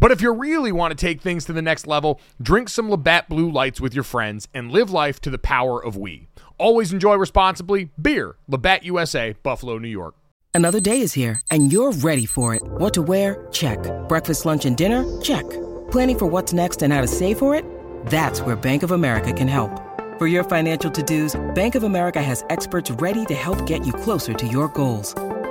But if you really want to take things to the next level, drink some Labatt Blue Lights with your friends and live life to the power of we. Always enjoy responsibly. Beer, Labatt USA, Buffalo, New York. Another day is here, and you're ready for it. What to wear? Check. Breakfast, lunch, and dinner? Check. Planning for what's next and how to save for it? That's where Bank of America can help. For your financial to dos, Bank of America has experts ready to help get you closer to your goals.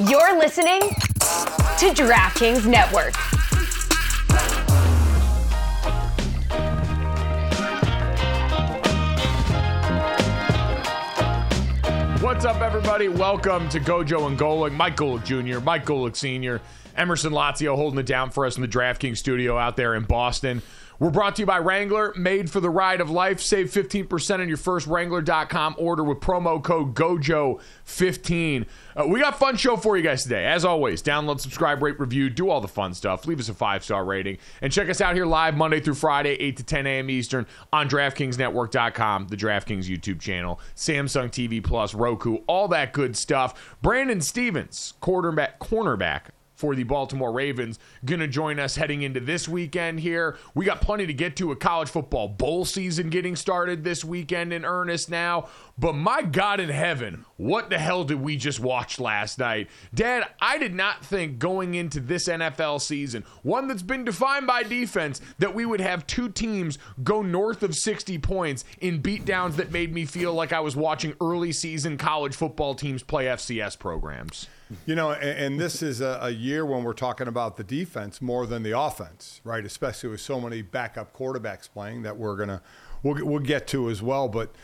You're listening to DraftKings Network. What's up, everybody? Welcome to Gojo and Golic. Mike Golic Jr., Mike Golic Sr., Emerson Lotzia holding it down for us in the DraftKings studio out there in Boston. We're brought to you by Wrangler, made for the ride of life. Save 15% on your first Wrangler.com order with promo code GOJO15. Uh, we got fun show for you guys today. As always, download, subscribe, rate, review, do all the fun stuff. Leave us a five star rating. And check us out here live Monday through Friday, 8 to 10 a.m. Eastern on DraftKingsNetwork.com, the DraftKings YouTube channel, Samsung TV Plus, Roku, all that good stuff. Brandon Stephens, quarterback, cornerback for the Baltimore Ravens. Going to join us heading into this weekend here. We got plenty to get to a college football bowl season getting started this weekend in earnest now. But my God in heaven, what the hell did we just watch last night? Dad, I did not think going into this NFL season, one that's been defined by defense, that we would have two teams go north of 60 points in beatdowns that made me feel like I was watching early season college football teams play FCS programs. You know, and, and this is a, a, year when we're talking about the defense more than the offense, right? Especially with so many backup quarterbacks playing that we're gonna we'll we'll get to as well. But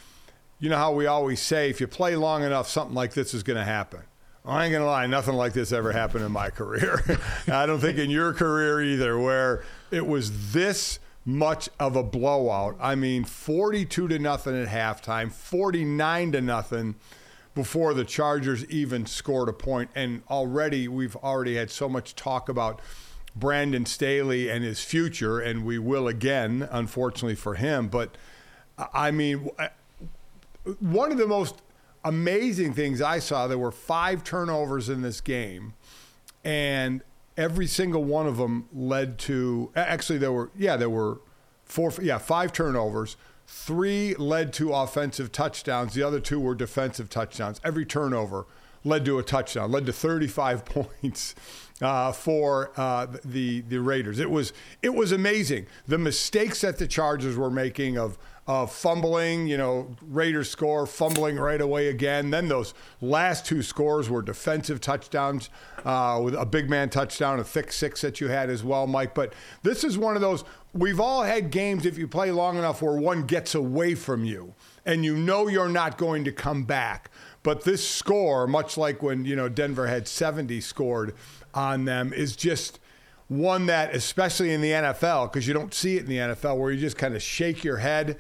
you know how we always say, if you play long enough, something like this is going to happen. I ain't gonna lie, nothing like this ever happened in my career. I don't think in your career either, where it was this much of a blowout. I mean, 42 to nothing at halftime, 49 to nothing before the Chargers even scored a point. And already we've already had so much talk about Brandon Staley and his future, and we will again, unfortunately for him. But I mean, one of the most amazing things I saw, there were five turnovers in this game, and every single one of them led to actually there were yeah there were four yeah five turnovers Three led to offensive touchdowns. The other two were defensive touchdowns. Every turnover led to a touchdown, led to 35 points uh, for uh, the the Raiders. It was it was amazing the mistakes that the Chargers were making of of fumbling. You know, Raiders score, fumbling right away again. Then those last two scores were defensive touchdowns uh, with a big man touchdown, a thick six that you had as well, Mike. But this is one of those we've all had games if you play long enough where one gets away from you and you know you're not going to come back. But this score, much like when, you know, Denver had 70 scored on them, is just one that, especially in the NFL, because you don't see it in the NFL, where you just kind of shake your head.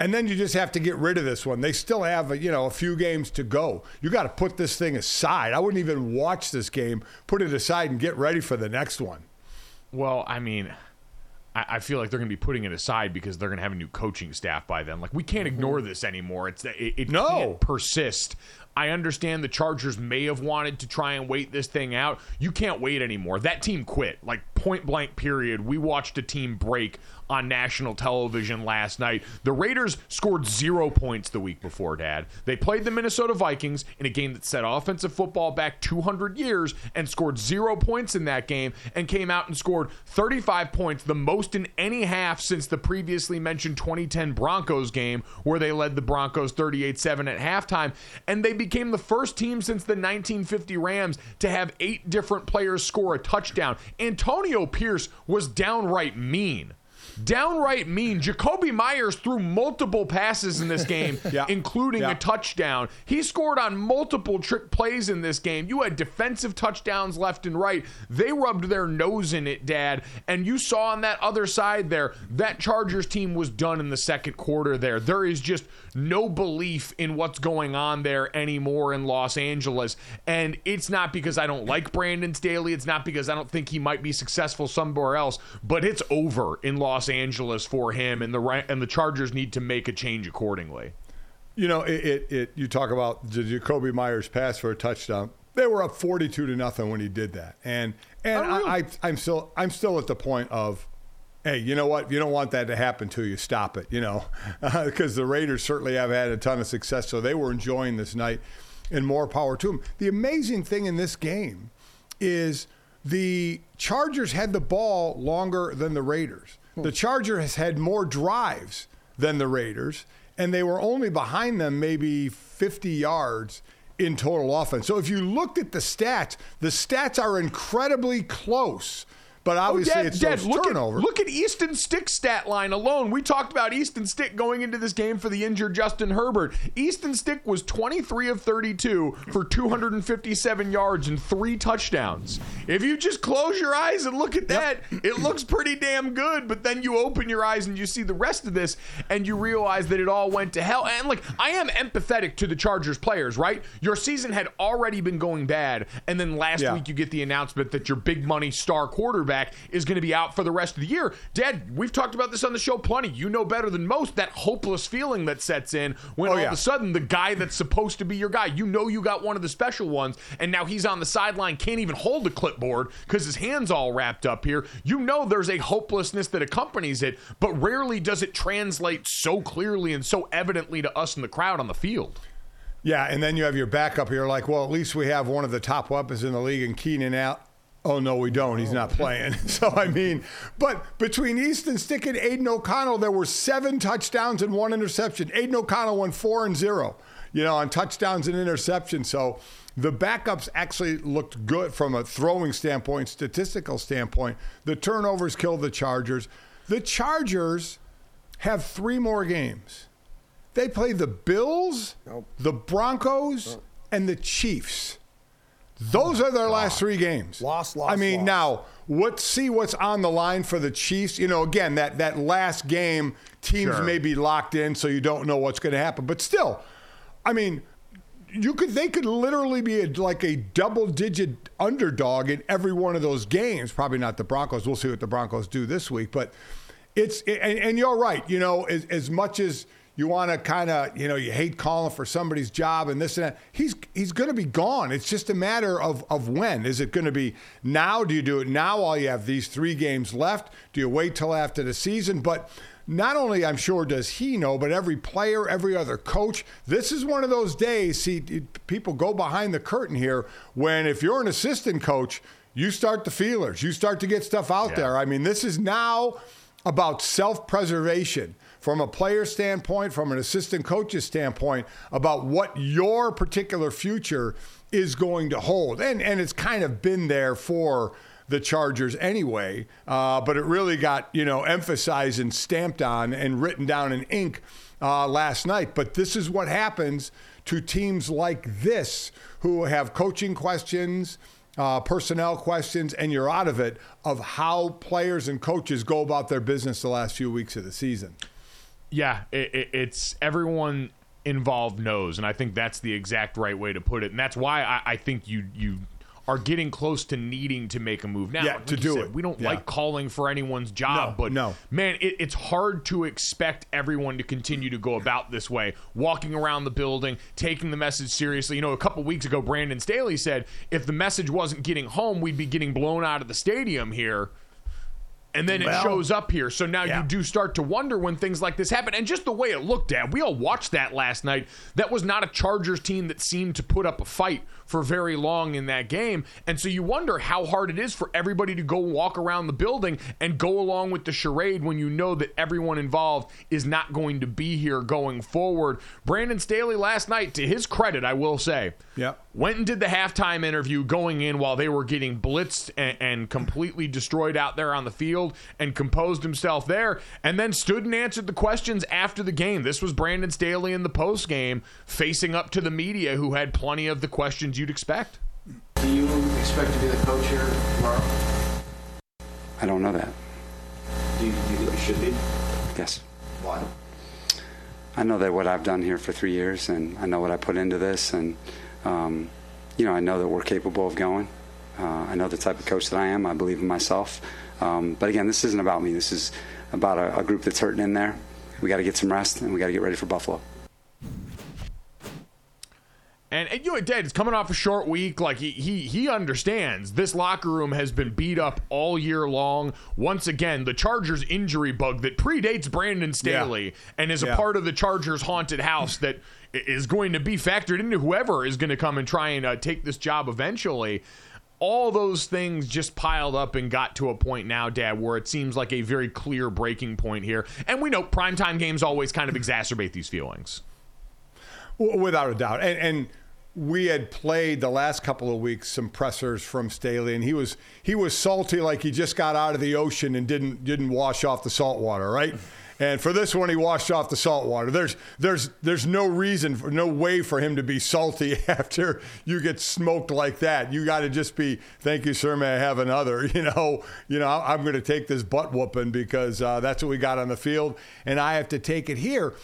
And then you just have to get rid of this one. They still have, a, you know, a few games to go. You got to put this thing aside. I wouldn't even watch this game. Put it aside and get ready for the next one. Well, I mean, I, I feel like they're going to be putting it aside because they're going to have a new coaching staff by then. Like we can't mm-hmm. ignore this anymore. It's it, it No. can't persist. I understand the Chargers may have wanted to try and wait this thing out. You can't wait anymore. That team quit. Like point blank period. We watched a team break on national television last night. The Raiders scored 0 points the week before, dad. They played the Minnesota Vikings in a game that set offensive football back 200 years and scored 0 points in that game and came out and scored 35 points, the most in any half since the previously mentioned 2010 Broncos game where they led the Broncos 38-7 at halftime and they became the first team since the 1950 Rams to have eight different players score a touchdown. Antonio Pierce was downright mean. Downright mean. Jakobi Meyers threw multiple passes in this game, Yeah. including Yeah. a touchdown. He scored on multiple trick plays in this game. You had defensive touchdowns left and right. They rubbed their nose in it, Dad. And you saw on that other side there, that Chargers team was done in the second quarter there. There is just no belief in what's going on there anymore in Los Angeles. And it's not because I don't like Brandon Staley. It's not because I don't think he might be successful somewhere else, but it's over in Los Angeles for him and the and the Chargers need to make a change accordingly. You know, it, it, it you talk about the Jakobi Meyers pass for a touchdown. They were up forty-two to nothing when he did that, and and Oh, really? I, I, I'm still I'm still at the point of, hey, you know what? If you don't want that to happen to you, stop it. You know, because the Raiders certainly have had a ton of success, so they were enjoying this night, and more power to them. The amazing thing in this game is the Chargers had the ball longer than the Raiders. Hmm. The Chargers had more drives than the Raiders, and they were only behind them maybe 50 yards in total offense. So if you looked at the stats, the stats are incredibly close. But oh, obviously, Dad, it's Dad, those Oh, look turnovers. At, look at Easton Stick's stat line alone. We talked about Easton Stick going into this game for the injured Justin Herbert. Easton Stick was 23 of 32 for 257 yards and three touchdowns. If you just close your eyes and look at that, it looks pretty damn good. But then you open your eyes and you see the rest of this and you realize that it all went to hell. And like, I am empathetic to the Chargers players, right? Your season had already been going bad. And then last Yeah. week you get the announcement that your big money star quarterback is going to be out for the rest of the year. Dad, we've talked about this on the show plenty. You know better than most that hopeless feeling that sets in when Oh, all yeah. of a sudden the guy that's supposed to be your guy, you know you got one of the special ones, and now he's on the sideline, can't even hold the clipboard because his hand's all wrapped up here. You know there's a hopelessness that accompanies it, but rarely does it translate so clearly and so evidently to us in the crowd on the field. Yeah, and then you have your backup here, like, well, at least we have one of the top weapons in the league, and Keenan out. Oh no, we don't. He's not oh. playing. So I mean, but between Easton Stick and Aidan O'Connell, there were seven touchdowns and one interception. Aidan O'Connell went four and zero, you know, on touchdowns and interceptions. So the backups actually looked good from a throwing standpoint, statistical standpoint. The turnovers killed the Chargers. The Chargers have three more games. They play the Bills, the Broncos, and the Chiefs. Those are their last three games. Lost, lost. I mean, loss. now what? See what's on the line for the Chiefs. You know, again, that that last game, teams Sure. may be locked in, so you don't know what's going to happen. But still, I mean, you could they could literally be a, like a double digit underdog in every one of those games. Probably not the Broncos. We'll see what the Broncos do this week, but it's and, and you're right. You know, as, as much as you want to kind of you know you hate calling for somebody's job and this and that, he's he's going to be gone. It's just a matter of of when. Is it going to be now? Do you do it now while you have these three games left? Do you wait till after the season? But not only I'm sure does he know, but every player, every other coach. This is one of those days. See, people go behind the curtain here. When if you're an assistant coach, you start the feelers. You start to get stuff out Yeah. there. I mean, this is now about self-preservation from a player standpoint, from an assistant coach's standpoint, about what your particular future is going to hold. And and it's kind of been there for the Chargers anyway. Uh, but it really got you know emphasized and stamped on and written down in ink uh, last night. But this is what happens to teams like this who have coaching questions. Uh, personnel questions, and you're out of it of how players and coaches go about their business the last few weeks of the season. Yeah, it, it, it's everyone involved knows, and I think that's the exact right way to put it, and that's why I, I think you you are getting close to needing to make a move now. Yeah, Like to do said, it. We don't Yeah. like calling for anyone's job, No, but no. man, it, it's hard to expect everyone to continue to go about this way, walking around the building, taking the message seriously. You know, a couple weeks ago, Brandon Staley said if the message wasn't getting home, we'd be getting blown out of the stadium here. And then it shows up here. So now yeah. you do start to wonder when things like this happen. And just the way it looked at, we all watched that last night. That was not a Chargers team that seemed to put up a fight for very long in that game. And so you wonder how hard it is for everybody to go walk around the building and go along with the charade when you know that everyone involved is not going to be here going forward. Brandon Staley last night, to his credit, I will say, Yep. went and did the halftime interview going in while they were getting blitzed and, and completely destroyed out there on the field and composed himself there and then stood and answered the questions after the game. This was Brandon Staley in the post game facing up to the media who had plenty of the questions you'd expect. Do you expect to be the coach here tomorrow? I don't know that. Do you, do you think you should be? Yes. Why? I know that what I've done here for three years, and I know what I put into this, and um, you know, I know that we're capable of going. Uh, I know the type of coach that I am. I believe in myself. Um, but again, this isn't about me. This is about a, a group that's hurting in there. We got to get some rest, and we got to get ready for Buffalo. And, and you know, Dad it's coming off a short week. Like he, he he understands this locker room has been beat up all year long. Once again, the Chargers injury bug that predates Brandon Staley and is a part of the Chargers haunted house that is going to be factored into whoever is going to come and try and uh, take this job eventually. All those things just piled up and got to a point now, Dad, where it seems like a very clear breaking point here. And we know primetime games always kind of exacerbate these feelings. Without a doubt. And, and we had played the last couple of weeks some pressers from Staley, and he was he was salty like he just got out of the ocean and didn't didn't wash off the salt water, right? And for this one, he washed off the salt water. There's there's there's no reason, for, no way for him to be salty after you get smoked like that. You got to just be, thank you, sir. May I have another? You know, you know, I'm going to take this butt whooping because uh, that's what we got on the field, and I have to take it here.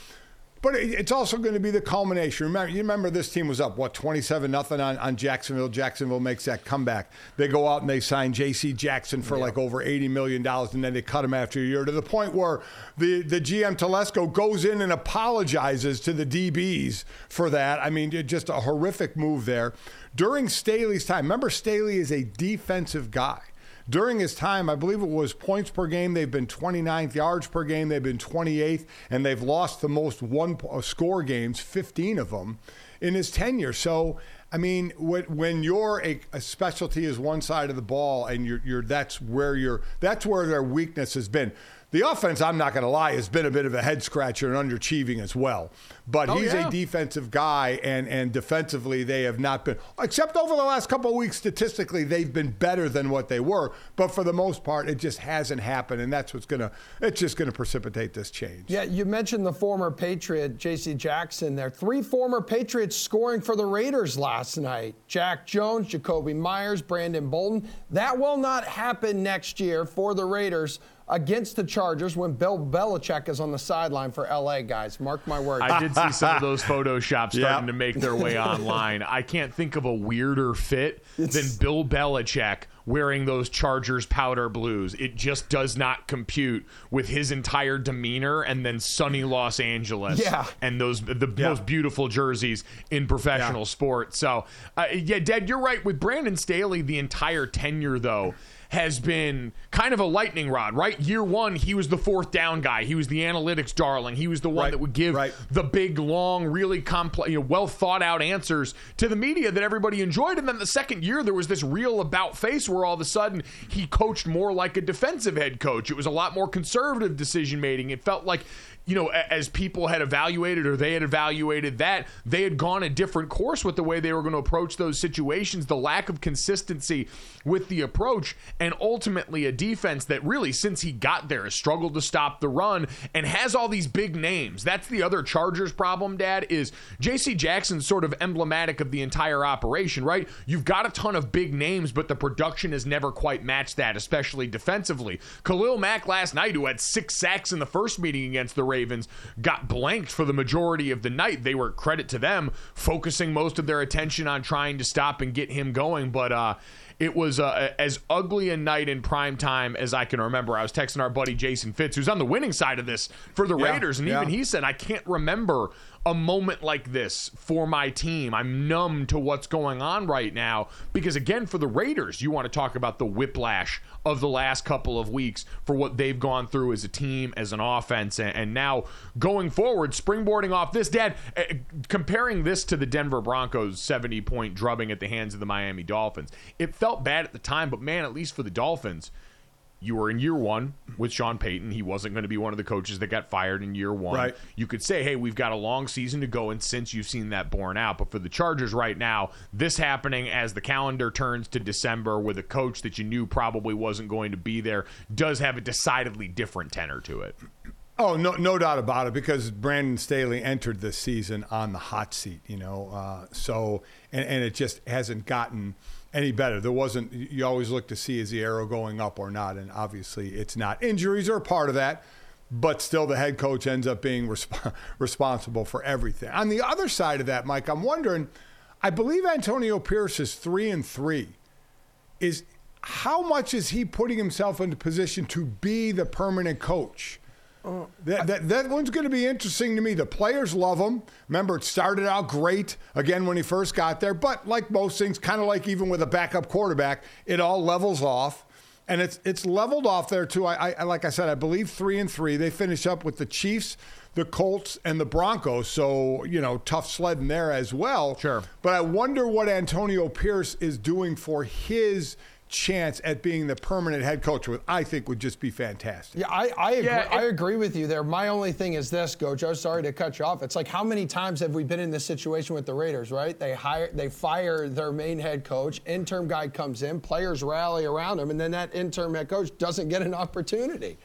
But it's also going to be the culmination. Remember, you remember this team was up what twenty-seven nothing on, on Jacksonville. Jacksonville makes that comeback. They go out and they sign J.C. Jackson for like over eighty million dollars, and then they cut him after a year to the point where the the GM Telesco goes in and apologizes to the DBs for that. I mean, just a horrific move there during Staley's time. Remember, Staley is a defensive guy. During his time, I believe it was points per game, they've been 29th, yards per game, they've been 28th, and they've lost the most one uh, score games, 15 of them, in his tenure. So, I mean, when, you're a, a specialty is one side of the ball, and you're, you're that's where you're that's where their weakness has been. The offense, I'm not going to lie, has been a bit of a head scratcher and underachieving as well. But Oh, he's yeah. a defensive guy, and and defensively they have not been. Except over the last couple of weeks, statistically they've been better than what they were. But for the most part, it just hasn't happened, and that's what's gonna. It's just gonna precipitate this change. Yeah, you mentioned the former Patriot, J.C. Jackson there. Three former Patriots scoring for the Raiders last night Jack Jones, Jakobi Meyers, Brandon Bolton. That will not happen next year for the Raiders against the Chargers when Bill Belichick is on the sideline for L.A., guys. Mark my words. I did see some of those photoshops starting Yeah. to make their way online. I can't think of a weirder fit than Bill Belichick wearing those Chargers powder blues. It just does not compute with his entire demeanor and then sunny Los Angeles Yeah. and those the Yeah. most beautiful jerseys in professional Yeah. sport. So, uh, yeah, Dad, you're right. With Brandon Staley, the entire tenure though has been kind of a lightning rod, right? Year one, he was the fourth down guy. He was the analytics darling. He was the one Right, that would give right. the big, long, really complex, you know, well thought out answers to the media that everybody enjoyed. And then the second year, there was this real about face where all of a sudden he coached more like a defensive head coach. It was a lot more conservative decision making. It felt like you know, as people had evaluated or they had evaluated that, they had gone a different course with the way they were going to approach those situations, the lack of consistency with the approach, and ultimately a defense that really, since he got there, has struggled to stop the run and has all these big names. That's the other Chargers problem, Dad, is J.C. Jackson's sort of emblematic of the entire operation, right? You've got a ton of big names, but the production has never quite matched that, especially defensively. Khalil Mack last night, who had six sacks in the first meeting against the got blanked for the majority of the night. They were credit to them focusing most of their attention on trying to stop and get him going, but uh, it was uh, as ugly a night in prime time as I can remember. I was texting our buddy Jason Fitz, who's on the winning side of this for the Yeah, Raiders, and yeah. even he said, I can't remember a moment like this for my team. I'm numb to what's going on right now because, again, for the Raiders, you want to talk about the whiplash of the last couple of weeks for what they've gone through as a team, as an offense, and, now going forward, springboarding off this. Dad, uh, comparing this to the Denver Broncos' 70 point drubbing at the hands of the Miami Dolphins, it felt bad at the time, but man, at least for the Dolphins, you were in year one with Sean Payton. He wasn't going to be one of the coaches that got fired in year one. Right. You could say, hey, we've got a long season to go, and since you've seen that borne out. But for the Chargers right now, this happening as the calendar turns to December with a coach that you knew probably wasn't going to be there does have a decidedly different tenor to it. Oh, no, no doubt about it. Because Brandon Staley entered this season on the hot seat, you know. Uh, so, and, and it just hasn't gotten any better. There wasn't. You always look to see is the arrow going up or not, and obviously it's not. Injuries are a part of that, but still, the head coach ends up being resp- responsible for everything. On the other side of that, Mike, I'm wondering. I believe Antonio Pierce is three and three. Is how much is he putting himself into position to be the permanent coach? That, that, that one's going to be interesting to me. The players love him. Remember, it started out great again when he first got there, but like most things, kind of like even with a backup quarterback, it all levels off, and it's it's leveled off there too. I, I like I said, I believe three and three. They finish up with the Chiefs, the Colts, and the Broncos. So you know, tough sledding there as well. Sure. But I wonder what Antonio Pierce is doing for his chance at being the permanent head coach, which I think would just be fantastic. Yeah, I, I, agree, Yeah, I agree with you there. My only thing is this, Gojo. Oh, sorry to cut you off. It's like how many times have we been in this situation with the Raiders? Right? They hire, they fire their main head coach. Interim guy comes in, players rally around him, and then that interim head coach doesn't get an opportunity.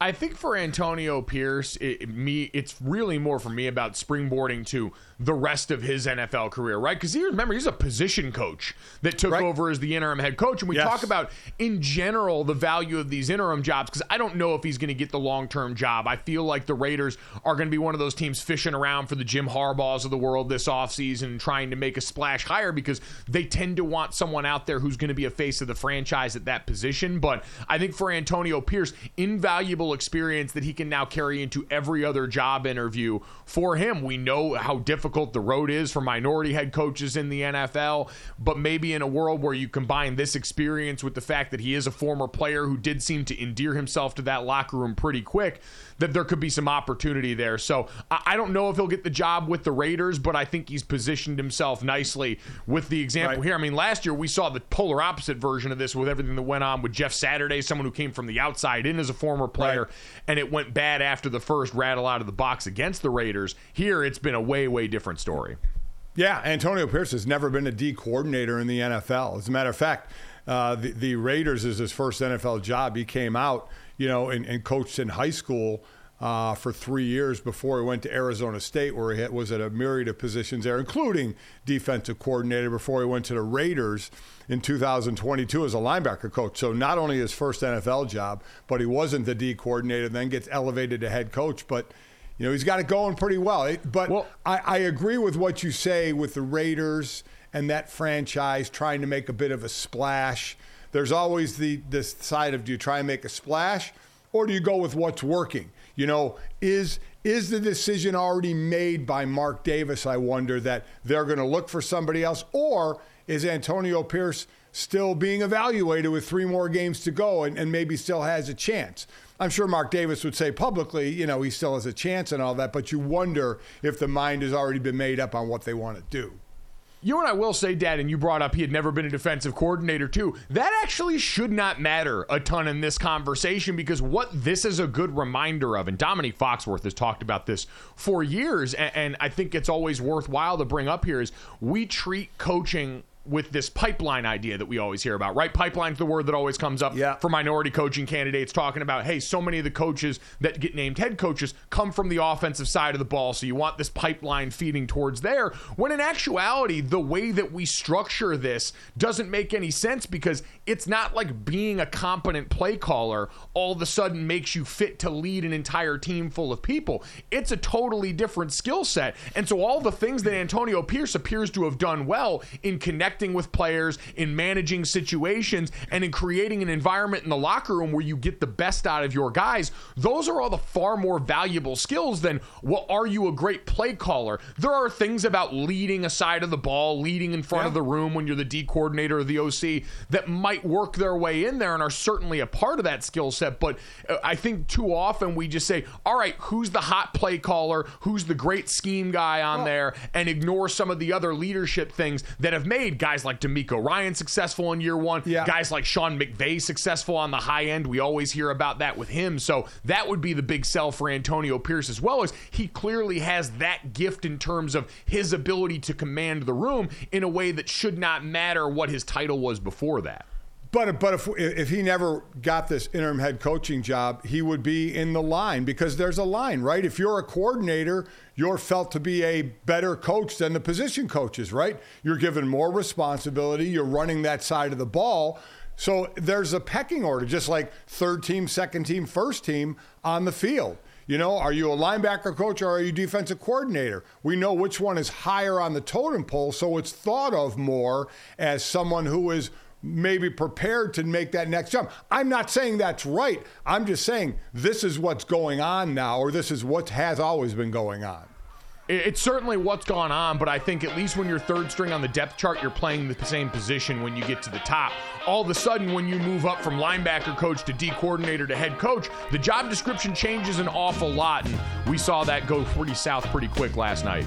I think for Antonio Pierce, it, me, it's really more for me about springboarding to the rest of his NFL career, right? Because he remember he's a position coach that took Right. over as the interim head coach, and we Yes. talk about in general the value of these interim jobs. Because I don't know if he's going to get the long term job. I feel like the Raiders are going to be one of those teams fishing around for the Jim Harbaughs of the world this offseason, trying to make a splash higher because they tend to want someone out there who's going to be a face of the franchise at that position. But I think for Antonio Pierce, invaluable experience that he can now carry into every other job interview for him. We know how difficult the road is for minority head coaches in the NFL, but maybe in a world where you combine this experience with the fact that he is a former player who did seem to endear himself to that locker room pretty quick, that there could be some opportunity there. So I I don't know if he'll get the job with the Raiders, but I think he's positioned himself nicely with the example Right. here. I mean, last year we saw the polar opposite version of this with everything that went on with Jeff Saturday, someone who came from the outside in as a former player, Right. and it went bad after the first rattle out of the box against the Raiders. Here, it's been a way, way different story. Yeah, Antonio Pierce has never been a D coordinator in the NFL. As a matter of fact, uh, the, the Raiders is his first NFL job. He came out, you know, and, and coached in high school uh, for three years before he went to Arizona State, where he was at a myriad of positions there, including defensive coordinator before he went to the Raiders in 2022 as a linebacker coach. So not only his first NFL job, but he wasn't the D coordinator, then gets elevated to head coach. But you know, he's got it going pretty well. It- but Well- I, I agree with what you say with the Raiders and that franchise trying to make a bit of a splash. There's always the this side of do you try and make a splash or do you go with what's working? You know, is is the decision already made by Mark Davis? I wonder that they're going to look for somebody else, or is Antonio Pierce still being evaluated with three more games to go and, and maybe still has a chance? I'm sure Mark Davis would say publicly, you know, he still has a chance and all that, but you wonder if the mind has already been made up on what they want to do. You and I will say, Dad, and you brought up he had never been a defensive coordinator, too. That actually should not matter a ton in this conversation because what this is a good reminder of, and Dominique Foxworth has talked about this for years, and, and I think it's always worthwhile to bring up here is we treat coaching with this pipeline idea that we always hear about, right? Pipeline's the word that always comes up Yeah. for minority coaching candidates talking about, hey, so many of the coaches that get named head coaches come from the offensive side of the ball. So you want this pipeline feeding towards there. When in actuality, the way that we structure this doesn't make any sense because it's not like being a competent play caller all of a sudden makes you fit to lead an entire team full of people. It's a totally different skill set. And so all the things that Antonio Pierce appears to have done well in connecting with players, in managing situations, and in creating an environment in the locker room where you get the best out of your guys, those are all the far more valuable skills than, well, are you a great play caller? There are things about leading a side of the ball, leading in front of the room when you're the D coordinator or the OC that might work their way in there and are certainly a part of that skill set. But uh, I think too often we just say, all right, who's the hot play caller? Who's the great scheme guy on there? And ignore some of the other leadership things that have made guys like DeMeco Ryan successful in year one, Yeah. guys like Sean McVay successful on the high end. We always hear about that with him. So that would be the big sell for Antonio Pierce as well as he clearly has that gift in terms of his ability to command the room in a way that should not matter what his title was before that. But but if if he never got this interim head coaching job, he would be in the line because there's a line, right? If you're a coordinator, you're felt to be a better coach than the position coaches, right? You're given more responsibility. You're running that side of the ball. So there's a pecking order, just like third team, second team, first team on the field. You know, are you a linebacker coach or are you defensive coordinator? We know which one is higher on the totem pole, so it's thought of more as someone who is maybe prepared to make that next jump. I'm not saying that's right. I'm just saying this is what's going on now, or this is what has always been going on. It's certainly what's gone on, but I think at least when you're third string on the depth chart, you're playing the same position when you get to the top. All of a sudden, when you move up from linebacker coach to D coordinator to head coach, the job description changes an awful lot, and we saw that go pretty south pretty quick last night.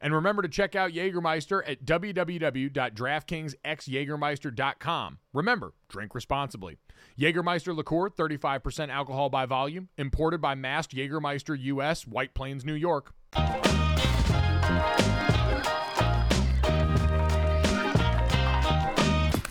And remember to check out Jägermeister at www.draftkingsxjagermeister.com. Remember, drink responsibly. Jägermeister liqueur, 35% alcohol by volume, imported by Mast Jägermeister US, White Plains, New York.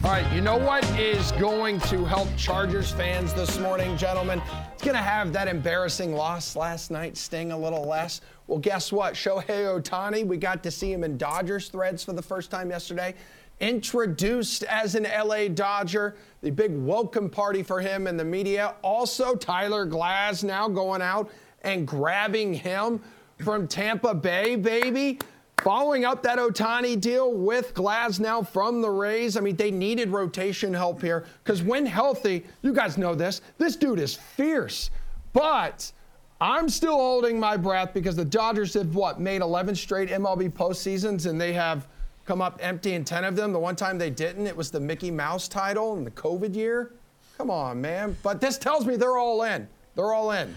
All right, you know what is going to help Chargers fans this morning, gentlemen? To have that embarrassing loss last night sting a little less. Well, guess what? Shohei Ohtani, we got to see him in Dodgers threads for the first time yesterday. Introduced as an LA Dodger, the big welcome party for him in the media. Also, Tyler Glasnow going out and grabbing him from Tampa Bay, baby. Following up that Ohtani deal with Glasnow from the Rays, I mean, they needed rotation help here because when healthy, you guys know this, this dude is fierce. But I'm still holding my breath because the Dodgers have what, made 11 straight MLB postseasons and they have come up empty in 10 of them. The one time they didn't, it was the Mickey Mouse title in the COVID year. Come on, man. But this tells me they're all in. They're all in.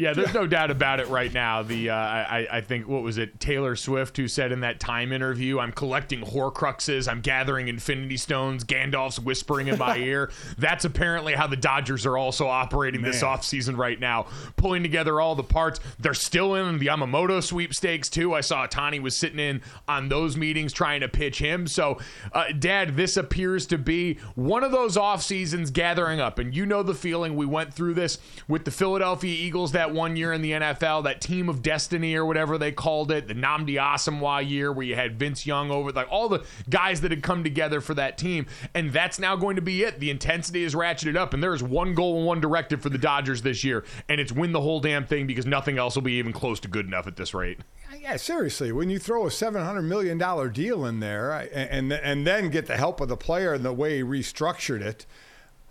Yeah, there's no doubt about it right now. The uh, I, I think what was it Taylor Swift who said in that Time interview, "I'm collecting Horcruxes, I'm gathering Infinity Stones, Gandalf's whispering in my ear." That's apparently how the Dodgers are also operating this Man. offseason right now, pulling together all the parts. They're still in the Yamamoto sweepstakes too. I saw Ohtani was sitting in on those meetings trying to pitch him. So, uh, Dad, this appears to be one of those off seasons gathering up, and you know the feeling. We went through this with the Philadelphia Eagles that one year in the NFL, that team of destiny or whatever they called it, the Nnamdi Asomugha year where you had Vince Young over, like all the guys that had come together for that team, and that's now going to be it. The intensity is ratcheted up, and there is one goal and one directive for the Dodgers this year, and it's win the whole damn thing because nothing else will be even close to good enough at this rate. Yeah, seriously, when you throw a seven hundred million dollar deal in there, and and then get the help of the player and the way he restructured it,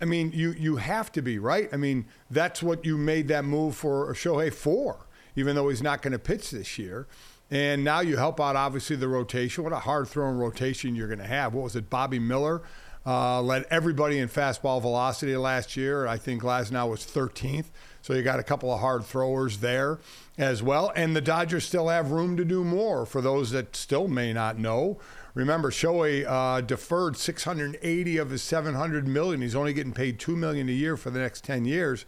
I mean, you you have to be right. I mean, that's what you made that move for Shohei for, even though he's not going to pitch this year. And now you help out obviously the rotation. What a hard throwing rotation you're going to have. What was it, Bobby Miller? Uh, led everybody in fastball velocity last year. I think Glasnow was 13th. So you got a couple of hard throwers there as well. And the Dodgers still have room to do more for those that still may not know. Remember, Shohei uh, deferred 680 of his 700 million. He's only getting paid two million a year for the next 10 years,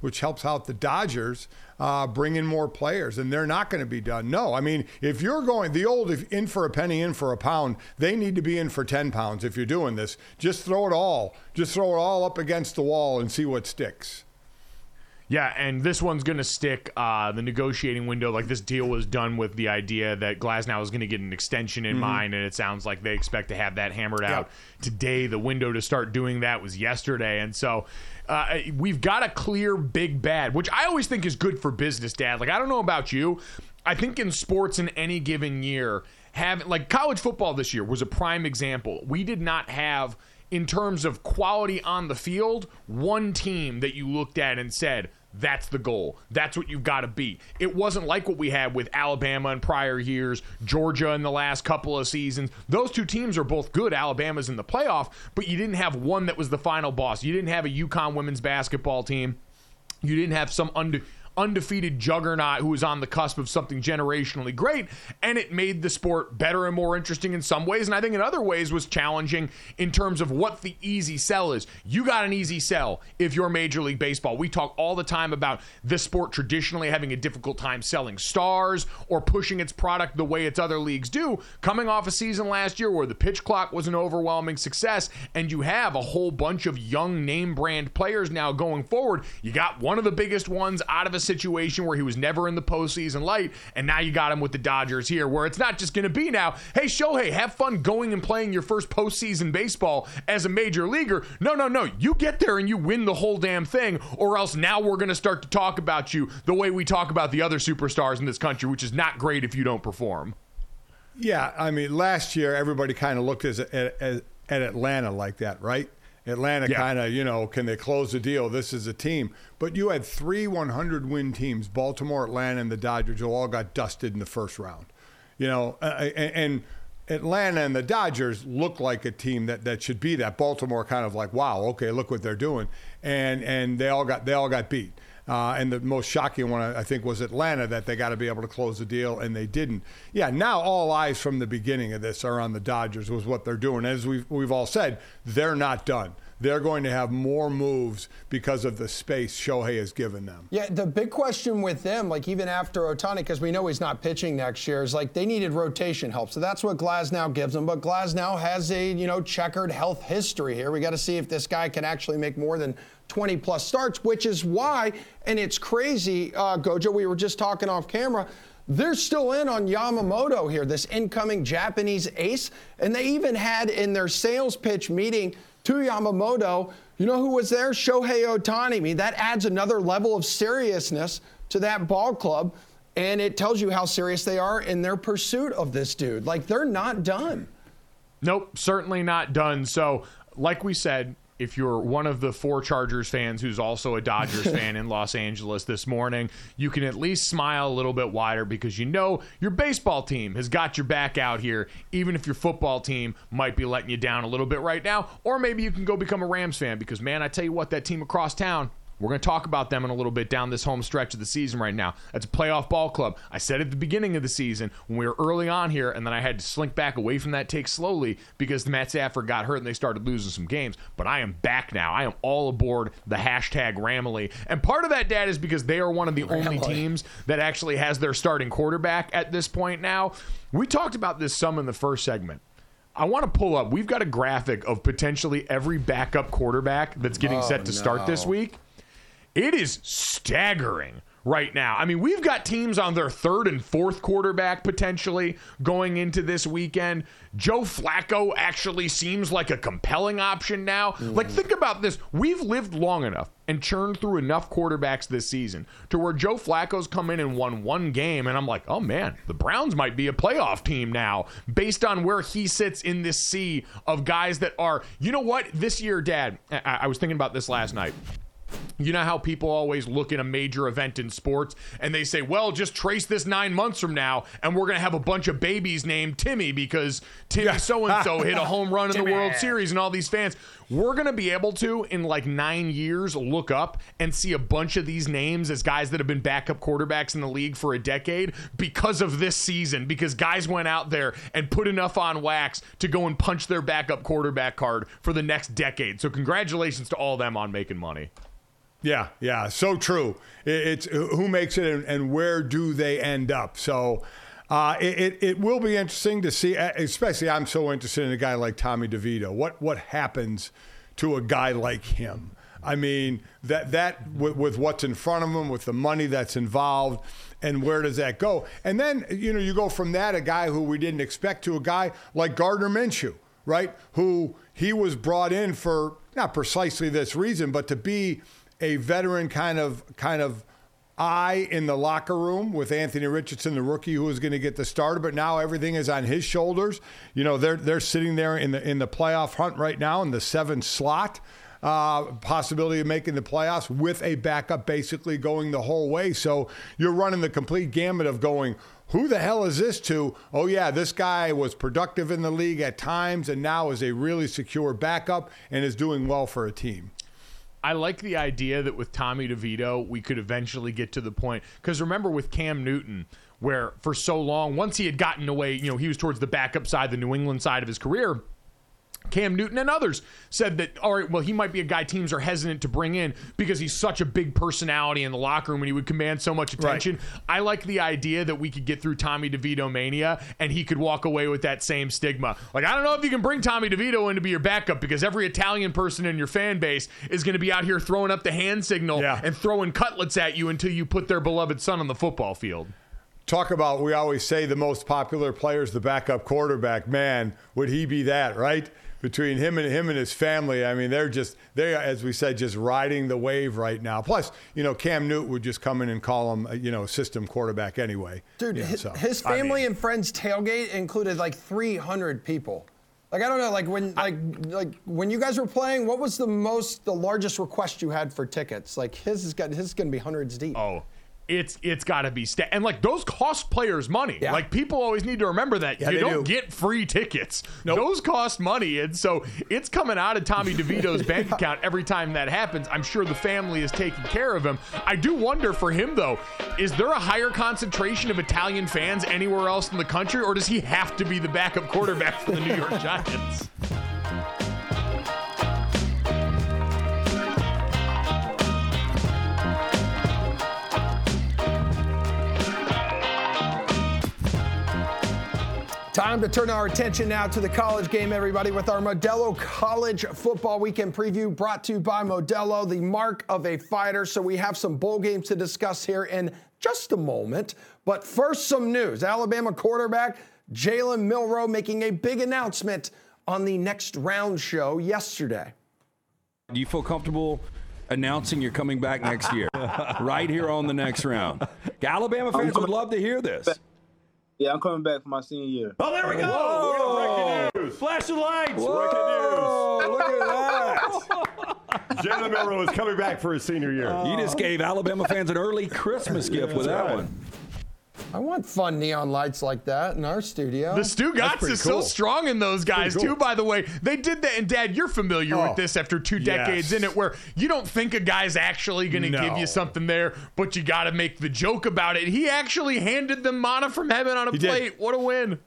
which helps out the Dodgers uh, bring in more players. And they're not going to be done. No, I mean, if you're going the old in for a penny, in for a pound, they need to be in for 10 pounds. If you're doing this, just throw it all, just throw it all up against the wall and see what sticks. Yeah, and this one's going to stick. Uh, the negotiating window, like this deal was done with the idea that Glasnow is going to get an extension in mind, and it sounds like they expect to have that hammered out today. The window to start doing that was yesterday, and so uh, we've got a clear big bad, which I always think is good for business, Dad. Like I don't know about you, I think in sports in any given year, having like college football this year was a prime example. We did not have in terms of quality on the field, one team that you looked at and said, that's the goal. That's what you've got to beat. It wasn't like what we had with Alabama in prior years, Georgia in the last couple of seasons. Those two teams are both good. Alabama's in the playoff, but you didn't have one that was the final boss. You didn't have a UConn women's basketball team. You didn't have some unde- undefeated juggernaut who was on the cusp of something generationally great, and it made the sport better and more interesting in some ways, and I think in other ways was challenging in terms of what the easy sell is. You got an easy sell if you're Major League Baseball. We talk all the time about this sport traditionally having a difficult time selling stars or pushing its product the way its other leagues do, coming off a season last year where the pitch clock was an overwhelming success, and you have a whole bunch of young name brand players now going forward. You got one of the biggest ones out of a situation where he was never in the postseason light, and now you got him with the Dodgers here, where it's not just going to be now, hey, Shohei, have fun going and playing your first postseason baseball as a major leaguer. No, no, no. You get there and you win the whole damn thing, or else now we're going to start to talk about you the way we talk about the other superstars in this country, which is not great if you don't perform. Yeah, I mean, last year everybody kind of looked at Atlanta like that, right? Atlanta Yeah. kind of, you know, can they close the deal? This is a team. But you had three 100 win teams Baltimore, Atlanta, and the Dodgers, who all got dusted in the first round. You know, uh, and, and Atlanta and the Dodgers look like a team that, that should be that. Baltimore kind of like, wow, okay, look what they're doing. And, and they, all got, they all got beat. Uh, and the most shocking one, I think, was Atlanta that they got to be able to close the deal, and they didn't. Yeah, now all eyes from the beginning of this are on the Dodgers, was what they're doing. As we've, we've all said, they're not done. They're going to have more moves because of the space Shohei has given them. Yeah, the big question with them, like even after Ohtani, because we know he's not pitching next year, is like they needed rotation help. So that's what Glasnow gives them. But Glasnow has a you know checkered health history here. We got to see if this guy can actually make more than 20 plus starts, which is why, and it's crazy, uh, Gojo. We were just talking off camera. They're still in on Yamamoto here, this incoming Japanese ace. And they even had in their sales pitch meeting to Yamamoto, you know who was there? Shohei Ohtani. I mean, that adds another level of seriousness to that ball club. And it tells you how serious they are in their pursuit of this dude. Like, they're not done. Nope, certainly not done. So, like we said, if you're one of the four Chargers fans who's also a Dodgers fan in Los Angeles this morning, you can at least smile a little bit wider because you know your baseball team has got your back out here, even if your football team might be letting you down a little bit right now. Or maybe you can go become a Rams fan because, man, I tell you what, that team across town, We're going to talk about them in a little bit down this home stretch of the season right now. That's a playoff ball club. I said at the beginning of the season when we were early on here, and then I had to slink back away from that take slowly because the Matt Stafford got hurt and they started losing some games. But I am back now. I am all aboard the hashtag Ramley. And part of that, Dad, is because they are one of the only teams that actually has their starting quarterback at this point now. We talked about this some in the first segment. I want to pull up. We've got a graphic of potentially every backup quarterback that's getting Oh, set to start this week. It is staggering right now. I mean, we've got teams on their third and fourth quarterback potentially going into this weekend. Joe Flacco actually seems like a compelling option now. Like, think about this. We've lived long enough and churned through enough quarterbacks this season to where Joe Flacco's come in and won one game, and I'm like, oh man, the Browns might be a playoff team now based on where he sits in this sea of guys that are, you know what, this year, Dad, I, I was thinking about this last night. You know how people always look at a major event in sports and they say, well, just trace this nine months from now and we're going to have a bunch of babies named Timmy because Timmy so and so hit a home run in the World Series and all these fans. We're going to be able to, in like nine years, look up and see a bunch of these names as guys that have been backup quarterbacks in the league for a decade because of this season, because guys went out there and put enough on wax to go and punch their backup quarterback card for the next decade. So, congratulations to all them on making money. Yeah, yeah, so true. It's who makes it and, where do they end up. So uh, it, it, will be interesting to see. uh, Especially, I'm so interested in a guy like Tommy DeVito. What what happens to a guy like him? I mean, that that with, with what's in front of him, with the money that's involved, and where does that go? And then you know you go from that a guy who we didn't expect to a guy like Gardner Minshew, right? Who he was brought in for not precisely this reason, but to be a veteran kind of kind of eye in the locker room with Anthony Richardson, the rookie who was going to get the starter, but now everything is on his shoulders. You know, they're they're sitting there in the in the playoff hunt right now in the seventh slot. Uh, possibility of making the playoffs with a backup basically going the whole way. So you're running the complete gamut of going, who the hell is this to? Oh, yeah, this guy was productive in the league at times and now is a really secure backup and is doing well for a team. I like the idea that with Tommy DeVito, we could eventually get to the point. Because remember, with Cam Newton, where for so long, once he had gotten away, you know, he was towards the backup side, the New England side of his career. Cam Newton and others said that, all right, well, he might be a guy teams are hesitant to bring in because he's such a big personality in the locker room and he would command so much attention. I like the idea that we could get through Tommy DeVito mania and he could walk away with that same stigma. Like, I don't know if you can bring Tommy DeVito in to be your backup because every Italian person in your fan base is going to be out here throwing up the hand signal Yeah. and throwing cutlets at you until you put their beloved son on the football field. Talk about, we always say the most popular player is the backup quarterback. Man, would he be that, right? Between him and him and his family, I mean, they're just they, are, as we said, just riding the wave right now. Plus, you know, Cam Newton would just come in and call him, uh, you know, system quarterback anyway. Dude, Yeah, his, so, his I family mean- and friends tailgate included like 300 people. Like I don't know, like when like like when you guys were playing, what was the most the largest request you had for tickets? Like his is got his is gonna be hundreds deep. Oh, it's it's got to be sta- and like those cost players money. Yeah. Like people always need to remember that Yeah, you don't do. get free tickets. Those cost money, and so it's coming out of Tommy DeVito's bank account every time that happens. I'm sure the family is taking care of him. I do wonder for him though, is there a higher concentration of Italian fans anywhere else in the country, or does he have to be the backup quarterback for the New York Giants? Time to turn our attention now to the college game, everybody, with our Modelo College Football Weekend preview brought to you by Modelo, the mark of a fighter. So we have some bowl games to discuss here in just a moment. But first, some news. Alabama quarterback Jalen Milroe making a big announcement on the next round show yesterday. Do you feel comfortable announcing you're coming back next year? right here on the next round. Alabama fans would love to hear this. Yeah, I'm coming back for my senior year. Oh, there we go. We got breaking news. Flash the lights. Whoa, look at that. Jalen Milroe is coming back for his senior year. You just gave Alabama fans an early Christmas gift with that one. I want fun neon lights like that in our studio. The Stugotz is so cool. strong in those guys cool. too. By the way, they did that. And Dad, you're familiar Oh, with this after two decades yes. in it, where you don't think a guy's actually going to give you something there, but you got to make the joke about it. He actually handed them mana from heaven on a He did. plate. What a win!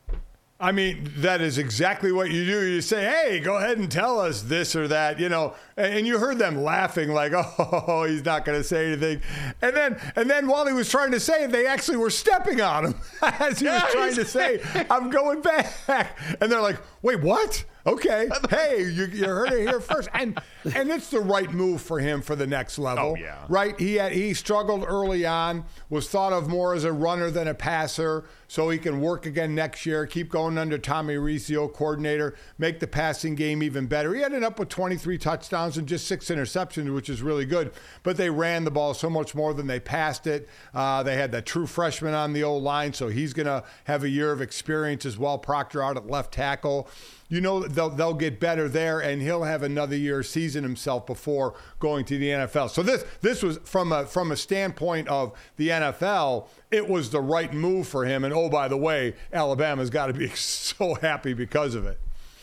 I mean, that is exactly what you do. You say, hey, go ahead and tell us this or that, you know. And, and you heard them laughing like, oh, he's not going to say anything. And then, and then while he was trying to say it, they actually were stepping on him as he was trying to say, I'm going back. And they're like, wait, what? Okay, hey, you, you heard it here first, and and it's the right move for him for the next level. Oh, yeah. right. He had he struggled early on, was thought of more as a runner than a passer, so he can work again next year. Keep going under Tommy old coordinator, make the passing game even better. He ended up with 23 touchdowns and just six interceptions, which is really good. But they ran the ball so much more than they passed it. Uh, they had that true freshman on the old line, so he's going to have a year of experience as well. Proctor out at left tackle you know they'll, they'll get better there and he'll have another year season himself before going to the NFL. So this this was from a from a standpoint of the NFL, it was the right move for him and oh by the way, Alabama's got to be so happy because of it.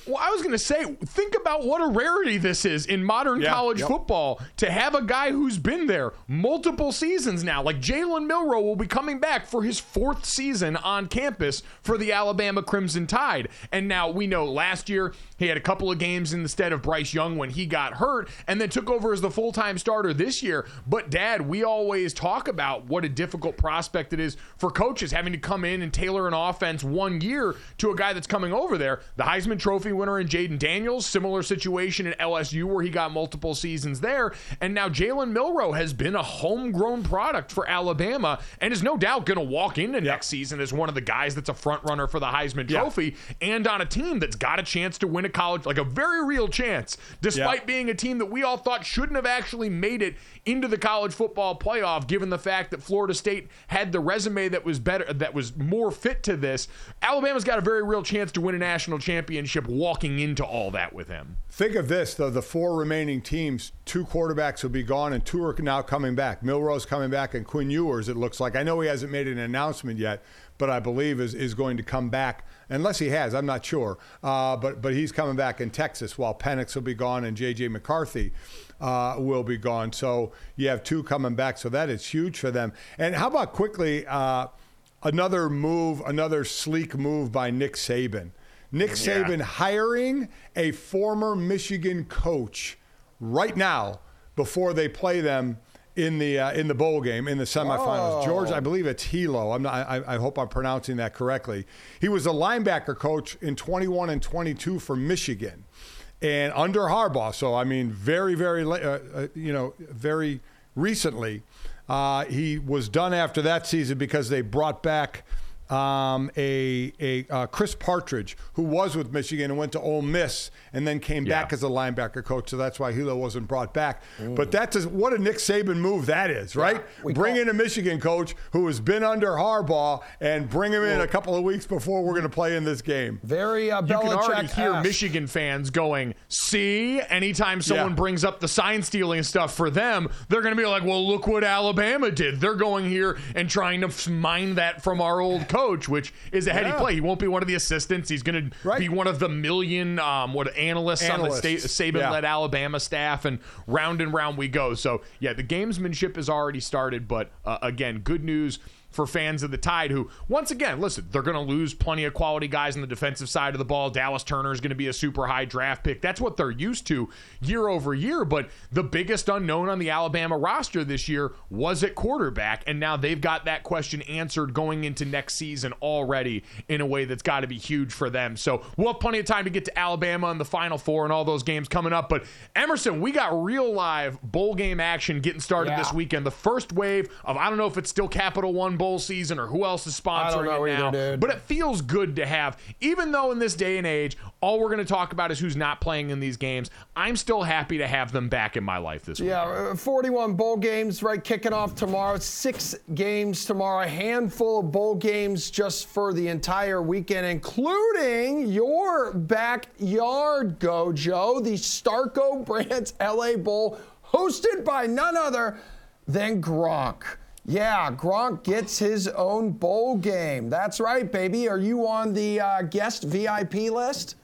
Well, I was going to say, think about what a rarity this is in modern Yeah, college yep. football to have a guy who's been there multiple seasons now. Like Jalen Milroe will be coming back for his fourth season on campus for the Alabama Crimson Tide. And now we know last year he had a couple of games instead of Bryce Young when he got hurt and then took over as the full time starter this year. But, Dad, we always talk about what a difficult prospect it is for coaches having to come in and tailor an offense one year to a guy that's coming over there. The Heisman Trophy winner in Jayden Daniels, similar situation at LSU where he got multiple seasons there. And now Jalen Milroe has been a homegrown product for Alabama and is no doubt going to walk into next season as one of the guys that's a front runner for the Heisman. Trophy and on a team that's got a chance to win a college, like a very real chance, despite being a team that we all thought shouldn't have actually made it into the college football playoff, given the fact that Florida State had the resume that was better, that was more fit to this. Alabama's got a very real chance to win a national championship walking into all that with him. Think of this though: the four remaining teams, two quarterbacks will be gone, and two are now coming back. Milroe's coming back, and Quinn Ewers. It looks like. I know he hasn't made an announcement yet, but I believe is is going to come back. Unless he has, I'm not sure. Uh, but but he's coming back in Texas, while Penix will be gone and J.J. McCarthy uh, will be gone. So you have two coming back. So that is huge for them. And how about quickly uh, another move, another sleek move by Nick Saban. Nick Yeah. Saban hiring a former Michigan coach right now before they play them in the uh, in the bowl game in the semifinals. George, I believe it's Helow. I'm not. I, I hope I'm pronouncing that correctly. He was a linebacker coach in 21 and 22 for Michigan, and under Harbaugh. So I mean, very very uh, uh, you know very recently. Uh, he was done after that season because they brought back um, a, a uh, Chris Partridge, who was with Michigan and went to Ole Miss and then came Yeah. back as a linebacker coach. So that's why Helow wasn't brought back. But that's a, what a Nick Saban move that is, right? we bring call- in a Michigan coach who has been under Harbaugh and bring him in a couple of weeks before we're going to play in this game. Very uh, You can already Belichick hear Michigan fans going, see, anytime someone Yeah. brings up the sign stealing stuff for them, they're going to be like, well, look what Alabama did. They're going here and trying to mine that from our old coach, which is a heady Yeah. play. He won't be one of the assistants. He's going to be one of the million um, what analysts, on the Analysts. Saban-led Yeah. Alabama staff, and round and round we go. So, yeah, the gamesmanship has already started, but uh, again, good news for fans of the Tide who, once again, listen, they're going to lose plenty of quality guys on the defensive side of the ball. Dallas Turner is going to be a super high draft pick. That's what they're used to year over year. But the biggest unknown on the Alabama roster this year was at quarterback. And now they've got that question answered going into next season already in a way that's got to be huge for them. So we'll have plenty of time to get to Alabama and the Final Four and all those games coming up. But Emerson, we got real live bowl game action getting started Yeah. this weekend. The first wave of, I don't know if it's still Capital One Bowl season or who else is sponsoring it either, now. dude. But it feels good to have, even though in this day and age, all we're going to talk about is who's not playing in these games. I'm still happy to have them back in my life this week. Yeah, uh, 41 bowl games, right? Kicking off tomorrow. Six games tomorrow. A handful of bowl games just for the entire weekend, including your backyard Gojo, the Starco Brands LA Bowl, hosted by none other than Gronk. Yeah, Gronk gets his own bowl game. That's right, baby. Are you on the uh, guest VIP list?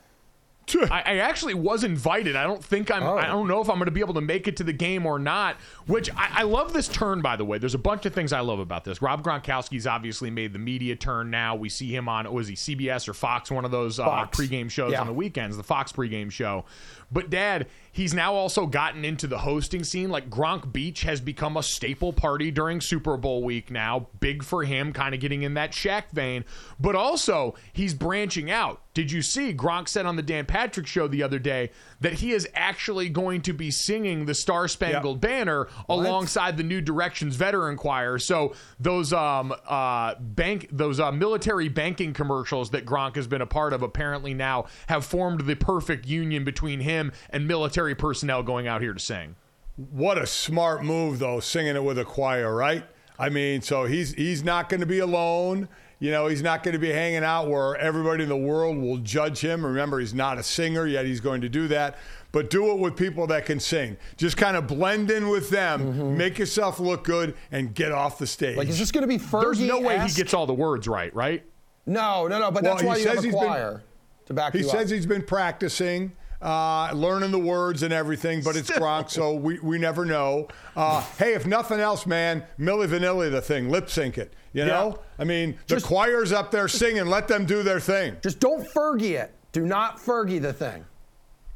I, I, actually was invited. I don't think I'm. Oh. I don't know if I'm going to be able to make it to the game or not. Which I, I, love this turn, by the way. There's a bunch of things I love about this. Rob Gronkowski's obviously made the media turn. Now we see him on was he CBS or Fox, one of those uh, pregame shows yeah. on the weekends, the Fox pregame show. But Dad, he's now also gotten into the hosting scene. Like Gronk Beach has become a staple party during Super Bowl week now. Big for him, kind of getting in that Shaq vein. But also, he's branching out. Did you see Gronk said on the Dan Patrick show the other day that he is actually going to be singing the Star Spangled yep. Banner what? alongside the New Directions Veteran Choir? So those um uh bank those uh, military banking commercials that Gronk has been a part of apparently now have formed the perfect union between him and military personnel going out here to sing. What a smart move though, singing it with a choir, right? I mean, so he's he's not going to be alone. You know, he's not going to be hanging out where everybody in the world will judge him. Remember, he's not a singer, yet he's going to do that. But do it with people that can sing. Just kind of blend in with them, mm-hmm. make yourself look good, and get off the stage. Like, is just going to be Fergie? There's no way he gets all the words right, right? No, no, no. But well, that's why you have a choir been, to back he you up. He says he's been practicing uh, learning the words and everything, but it's Gronk, so we, we never know. Uh, hey, if nothing else, man, Milli Vanilli the thing, lip sync it. You know. I mean, the choir's up there singing. Let them do their thing. Just don't Fergie it. Do not Fergie the thing.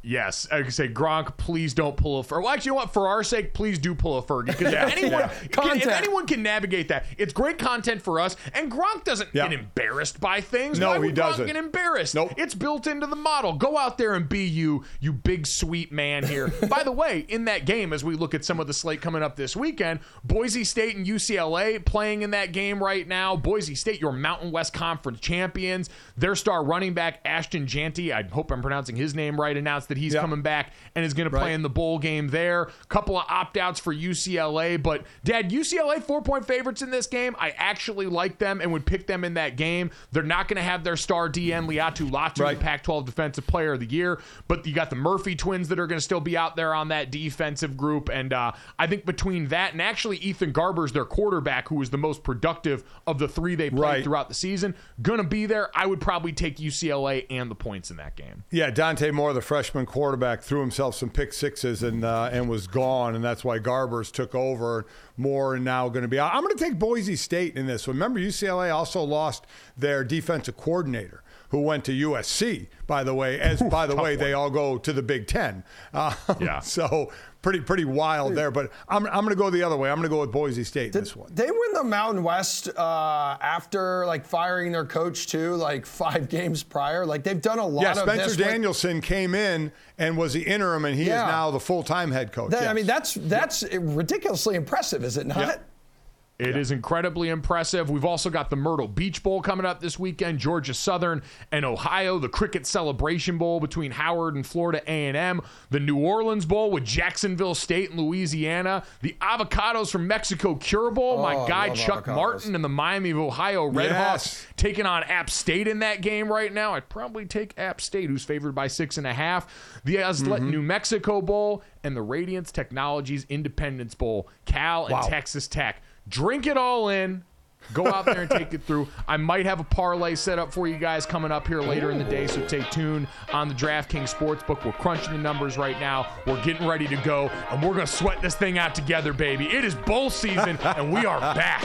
Yes, I could say Gronk, please don't pull a Fergie. Well, actually, you know what? For our sake, please do pull a Fergie because yeah, if anyone yeah. can, if anyone can navigate that, it's great content for us. And Gronk doesn't yeah. get embarrassed by things. No, he doesn't. Gronk get embarrassed. Nope. It's built into the model. Go out there and be you, you big sweet man here. by the way, in that game, as we look at some of the slate coming up this weekend, Boise State and UCLA playing in that game right now. Boise State, your Mountain West Conference champions. Their star running back Ashton Jeanty. I hope I'm pronouncing his name right, announced that he's coming back and is going to play in the bowl game there. Couple of opt outs for UCLA, but Dad, UCLA four point favorites in this game. I actually like them and would pick them in that game. They're not going to have their star DN Laiatu Latu, right. the Pac 12 Defensive Player of the Year, but you got the Murphy twins that are going to still be out there on that defensive group. And uh, I think between that and actually Ethan Garbers, their quarterback, who was the most productive of the three they played right. throughout the season, going to be there. I would probably take UCLA and the points in that game. Yeah, Dante Moore, the freshman quarterback, threw himself some pick sixes and uh, and was gone, and that's why Garbers took over more and now going to be out. I'm going to take Boise State in this. Remember, UCLA also lost their defensive coordinator who went to USC, by the way. As by the way, one. they all go to the Big Ten. Uh, yeah. So pretty pretty wild there. But I'm, I'm going to go the other way. I'm going to go with Boise State Did this one. They win the Mountain West uh, after like firing their coach too, like five games prior. Like they've done a lot. Yeah, Spencer Danielson with, came in and was the interim, and he yeah. is now the full time head coach. That, yes. I mean, that's that's ridiculously impressive, is it not? It yeah. is incredibly impressive. We've also got the Myrtle Beach Bowl coming up this weekend. Georgia Southern and Ohio. The Cricket Celebration Bowl between Howard and Florida A&M. The New Orleans Bowl with Jacksonville State and Louisiana. The Avocados from Mexico Cure Bowl. Oh, My guy Chuck avocados. Martin and the Miami of Ohio Redhawks yes. taking on App State in that game right now. I'd probably take App State, who's favored by six and a half. The Isleta mm-hmm. New Mexico Bowl and the Radiance Technologies Independence Bowl. Cal and wow. Texas Tech drink it all in. Go out there and take it through. I might have a parlay set up for you guys coming up here later in the day, so stay tuned on the DraftKings Sportsbook. We're crunching the numbers right now. We're getting ready to go, and we're going to sweat this thing out together, baby. It is bowl season, and we are back.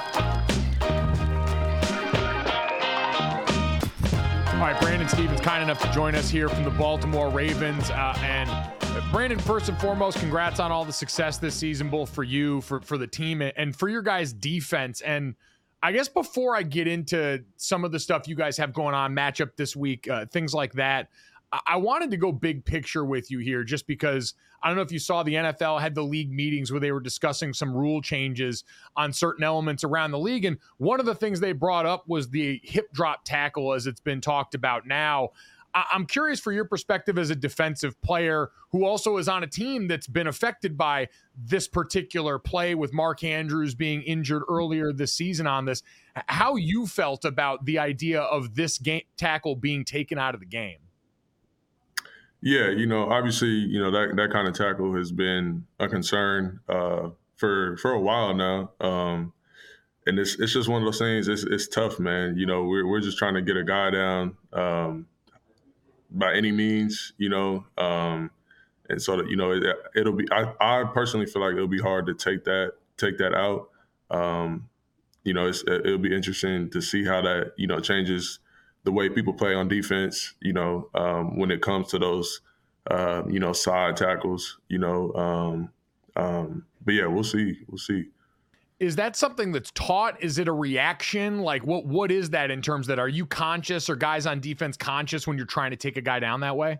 Brandon Stephens, kind enough to join us here from the Baltimore Ravens. Uh, and Brandon, first and foremost, congrats on all the success this season, both for you, for for the team, and for your guys' defense. And I guess before I get into some of the stuff you guys have going on, matchup this week, uh, things like that, I wanted to go big picture with you here just because I don't know if you saw the NFL had the league meetings where they were discussing some rule changes on certain elements around the league. And one of the things they brought up was the hip drop tackle, as it's been talked about now. I'm curious for your perspective as a defensive player who also is on a team that's been affected by this particular play with Mark Andrews being injured earlier this season on this. How you felt about the idea of this game tackle being taken out of the game? Yeah, you know, obviously, you know that that kind of tackle has been a concern uh, for for a while now, um, and it's it's just one of those things. It's it's tough, man. You know, we're we're just trying to get a guy down um, by any means, you know, um, and so that you know it, it'll be. I, I personally feel like it'll be hard to take that take that out. Um, you know, it'll be interesting to see how that you know changes the way people play on defense, you know, um, when it comes to those, uh, you know, side tackles, you know. Um, um, but yeah, we'll see. We'll see. Is that something that's taught? Is it a reaction? Like what what is that in terms that are you conscious or guys on defense conscious when you're trying to take a guy down that way?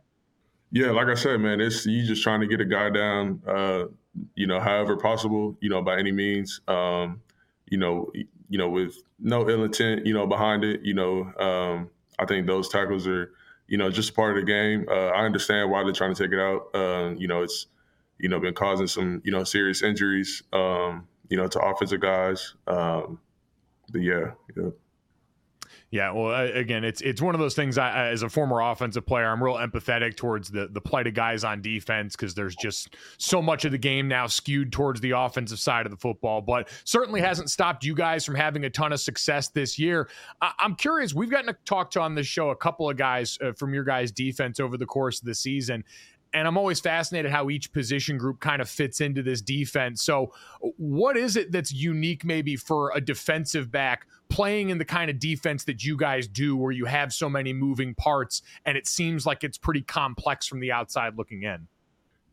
Yeah, like I said, man, it's you just trying to get a guy down, uh, you know, however possible, you know, by any means. Um, you know, you know, with no ill intent, you know, behind it. You know, um, I think those tackles are, you know, just part of the game. Uh, I understand why they're trying to take it out. Uh, you know, it's, you know, been causing some, you know, serious injuries, um, you know, to offensive guys. Um, but yeah, yeah. Yeah, well, again, it's it's one of those things. I, as a former offensive player, I'm real empathetic towards the the plight of guys on defense because there's just so much of the game now skewed towards the offensive side of the football. But certainly hasn't stopped you guys from having a ton of success this year. I, am curious. We've gotten to talk to on this show a couple of guys uh, from your guys' defense over the course of the season, and I'm always fascinated how each position group kind of fits into this defense. So, what is it that's unique maybe for a defensive back playing in the kind of defense that you guys do, where you have so many moving parts and it seems like it's pretty complex from the outside looking in?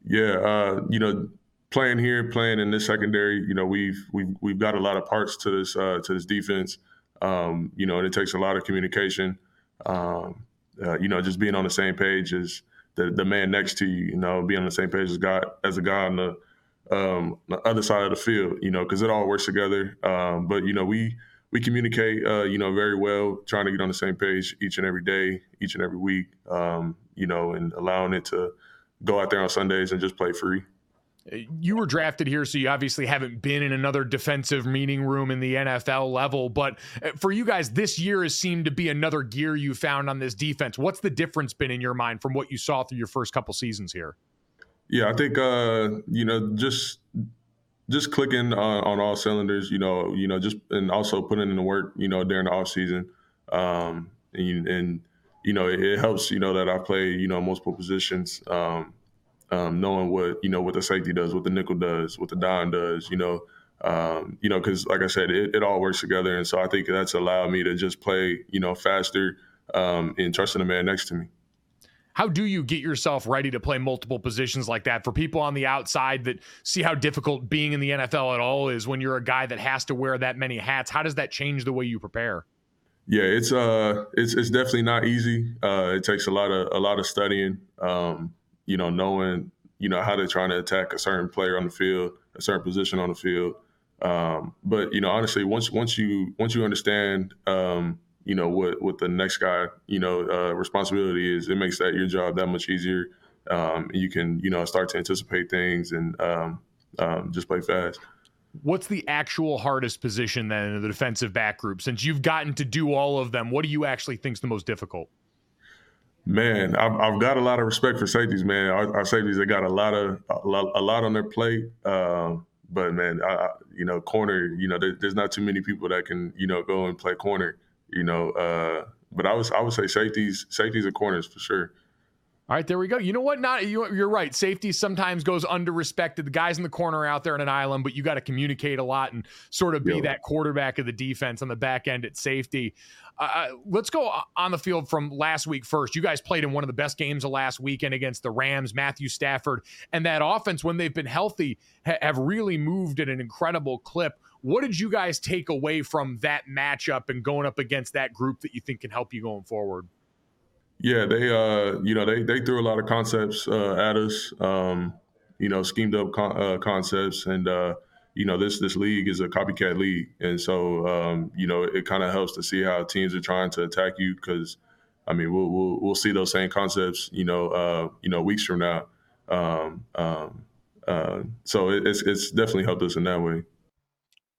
Yeah, uh, you know, playing here, playing in this secondary, you know, we've we've we've got a lot of parts to this uh, to this defense. Um, you know, and it takes a lot of communication. Um, uh, you know, just being on the same page is the the man next to you, you know, be on the same page as God as a guy on the um, the other side of the field, you know, because it all works together. Um, but you know, we we communicate, uh, you know, very well, trying to get on the same page each and every day, each and every week, um, you know, and allowing it to go out there on Sundays and just play free you were drafted here, so you obviously haven't been in another defensive meeting room in the NFL level. But uh, for you guys, this year has seemed to be another gear you found on this defense. What's the difference been in your mind from what you saw through your first couple seasons here? Yeah, I think uh, you know just just clicking on, on, all cylinders. You know, you know, just and also putting in the work. You know, during the off season, um, and, and you know, it, it helps. You know that I play you know multiple positions. Um, um, knowing what you know what the safety does, what the nickel does, what the dime does, you know, um, you know, because like I said, it, it, all works together, and so I think that's allowed me to just play, you know, faster um, and trusting the man next to me. How do you get yourself ready to play multiple positions like that for people on the outside that see how difficult being in the NFL at all is when you're a guy that has to wear that many hats? How does that change the way you prepare? Yeah, it's uh, it's it's definitely not easy. Uh, it takes a lot of a lot of studying. Um, you know, knowing, you know, how they're trying to attack a certain player on the field, a certain position on the field. Um, but you know, honestly, once once you once you understand, um, you know, what what the next guy, you know, uh, responsibility is, it makes that your job that much easier. Um, you can, you know, start to anticipate things and um, um, just play fast. What's the actual hardest position then in the defensive back group? Since you've gotten to do all of them, what do you actually think is the most difficult? Man, I've, I've, got a lot of respect for safeties, man. Our, our, safeties, they got a lot of a lot, a lot on their plate. Uh, but man, I, you know, corner, you know, there, there's not too many people that can, you know, go and play corner. You know, uh, but I was I would say safeties, safeties and corners for sure. All right, there we go. You know what? Not you, are right. Safety sometimes goes under respected. The guys in the corner are out there in an island, but you got to communicate a lot and sort of be yeah. that quarterback of the defense on the back end at safety. Uh, uh, let's go on the field from last week first. You guys played in one of the best games of last weekend against the Rams. Matthew Stafford and that offense, when they've been healthy, ha- have really moved at an incredible clip. What did you guys take away from that matchup and going up against that group that you think can help you going forward? Yeah, they uh, you know they they threw a lot of concepts uh, at us. Um, you know, schemed up con- uh, concepts, and uh, you know this this league is a copycat league, and so um, you know it kind of helps to see how teams are trying to attack you because I mean we'll, we'll we'll see those same concepts you know uh, you know weeks from now. Um, um, uh, so it, it's it's definitely helped us in that way.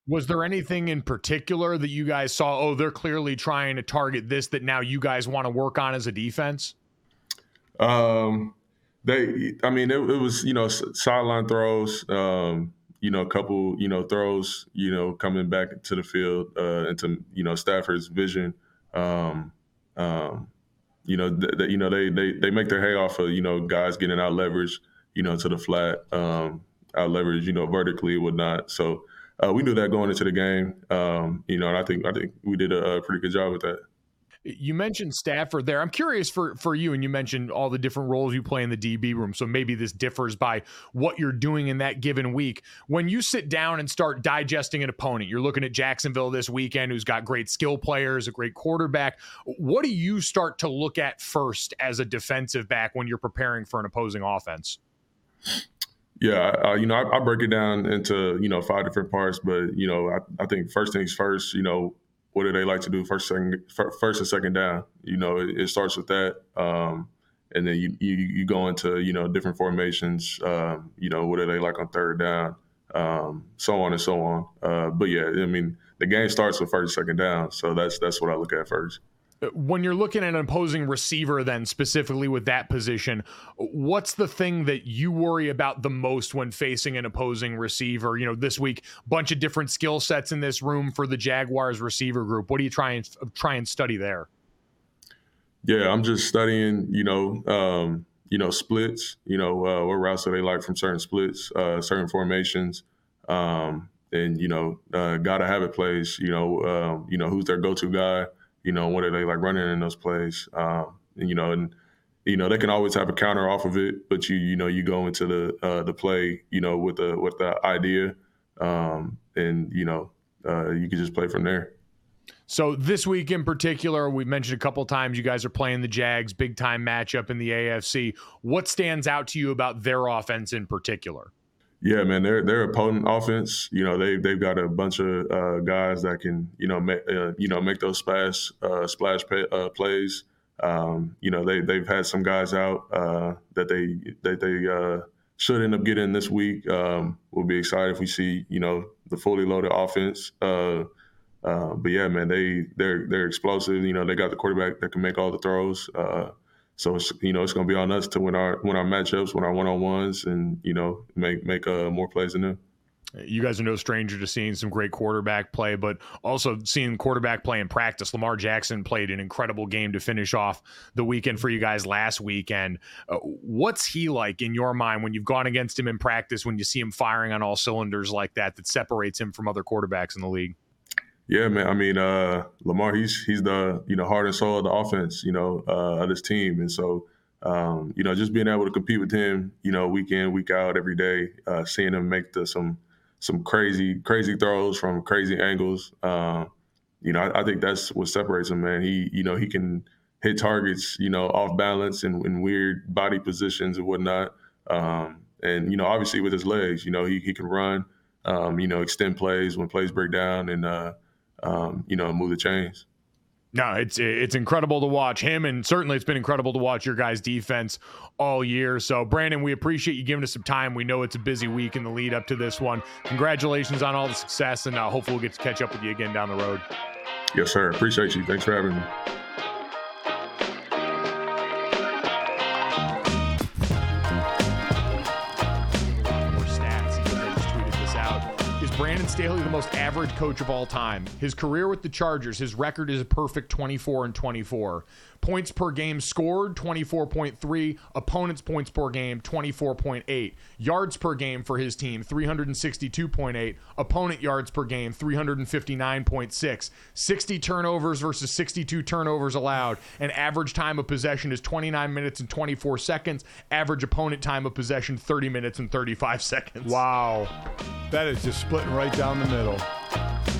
Was there anything in particular that you guys saw? Oh, they're clearly trying to target this that now you guys want to work on as a defense. Um, they, I mean, it, it was you know sideline throws. Um, you know, a couple you know throws. You know, coming back to the field uh, into you know Stafford's vision. Um, um, you know, th- th- you know they they they make their hay off of you know guys getting out leverage. You know, to the flat, um, out leverage. You know, vertically whatnot. So uh, we knew that going into the game. Um, you know, and I think I think we did a, a, pretty good job with that. You mentioned Stafford there. I'm curious for for you, and you mentioned all the different roles you play in the DB room. So maybe this differs by what you're doing in that given week. When you sit down and start digesting an opponent, you're looking at Jacksonville this weekend, who's got great skill players, a great quarterback. What do you start to look at first as a defensive back when you're preparing for an opposing offense? Yeah, uh, you know, I, I, break it down into you know five different parts, but you know, I, I, think first things first. You know, what do they like to do first, second, first and second down? You know, it, it starts with that, um, and then you, you, you go into you know different formations. Um, you know, what do they like on third down? Um, so on and so on. Uh, but yeah, I mean, the game starts with first, second down, so that's that's what I look at first when you're looking at an opposing receiver, then specifically with that position, what's the thing that you worry about the most when facing an opposing receiver? You know, this week, bunch of different skill sets in this room for the Jaguars receiver group. What do you try and try and study there? Yeah, I'm just studying. You know, um, you know, splits. You know, uh, what routes do they like from certain splits, uh, certain formations. Um, and you know, uh, gotta have it plays. You know, um, you know who's their go-to guy you know, what are they like running in those plays? Um, you know, and you know they can always have a counter off of it, but you you know you go into the uh, the play, you know, with the with the idea, um, and you know uh, you can just play from there. So this week in particular, we mentioned a couple times you guys are playing the Jags, big time matchup in the AFC. What stands out to you about their offense in particular? Yeah, man, they're they're a potent offense. You know, they they've got a bunch of uh, guys that can you know make uh, you know make those splash uh, splash pay, uh, plays. Um, you know, they they've had some guys out uh, that they that they uh, should end up getting this week. Um, we'll be excited if we see you know the fully loaded offense. but yeah, man, they they're they're explosive. You know, they got the quarterback that can make all the throws. So it's you know it's going to be on us to win our win our matchups, win our one on ones, and you know make make uh, more plays than them. You guys are no stranger to seeing some great quarterback play, but also seeing quarterback play in practice. Lamar Jackson played an incredible game to finish off the weekend for you guys last weekend. Uh, what's he like in your mind when you've gone against him in practice? When you see him firing on all cylinders like that, that separates him from other quarterbacks in the league? Yeah, man. I mean, uh, Lamar, he's he's the you know heart and soul of the offense, you know, uh, of this team, and so um, you know just being able to compete with him, you know, week in week out, every day, uh, seeing him make the some some crazy crazy throws from crazy angles. Uh, you know, I, I, think that's what separates him, man. He you know he can hit targets, you know, off balance and in weird body positions and whatnot. Um, and you know, obviously with his legs, you know, he he can run. Um, you know, extend plays when plays break down and uh, um, you know, move the chains. No, it's it's incredible to watch him, and certainly it's been incredible to watch your guys' defense all year. So, Brandon, we appreciate you giving us some time. We know it's a busy week in the lead up to this one. Congratulations on all the success, and uh, hopefully we'll get to catch up with you again down the road. Yes, sir. Appreciate you. Thanks for having me. Staley the most average coach of all time? His career with the Chargers, his record is a perfect 24 and 24. Points per game scored 24.3, opponents points per game 24.8. Yards per game for his team 362.8, opponent yards per game 359.6. 60 turnovers versus 62 turnovers allowed. And average time of possession is 29 minutes and 24 seconds. Average opponent time of possession 30 minutes and 35 seconds. Wow. That is just splitting right down the middle.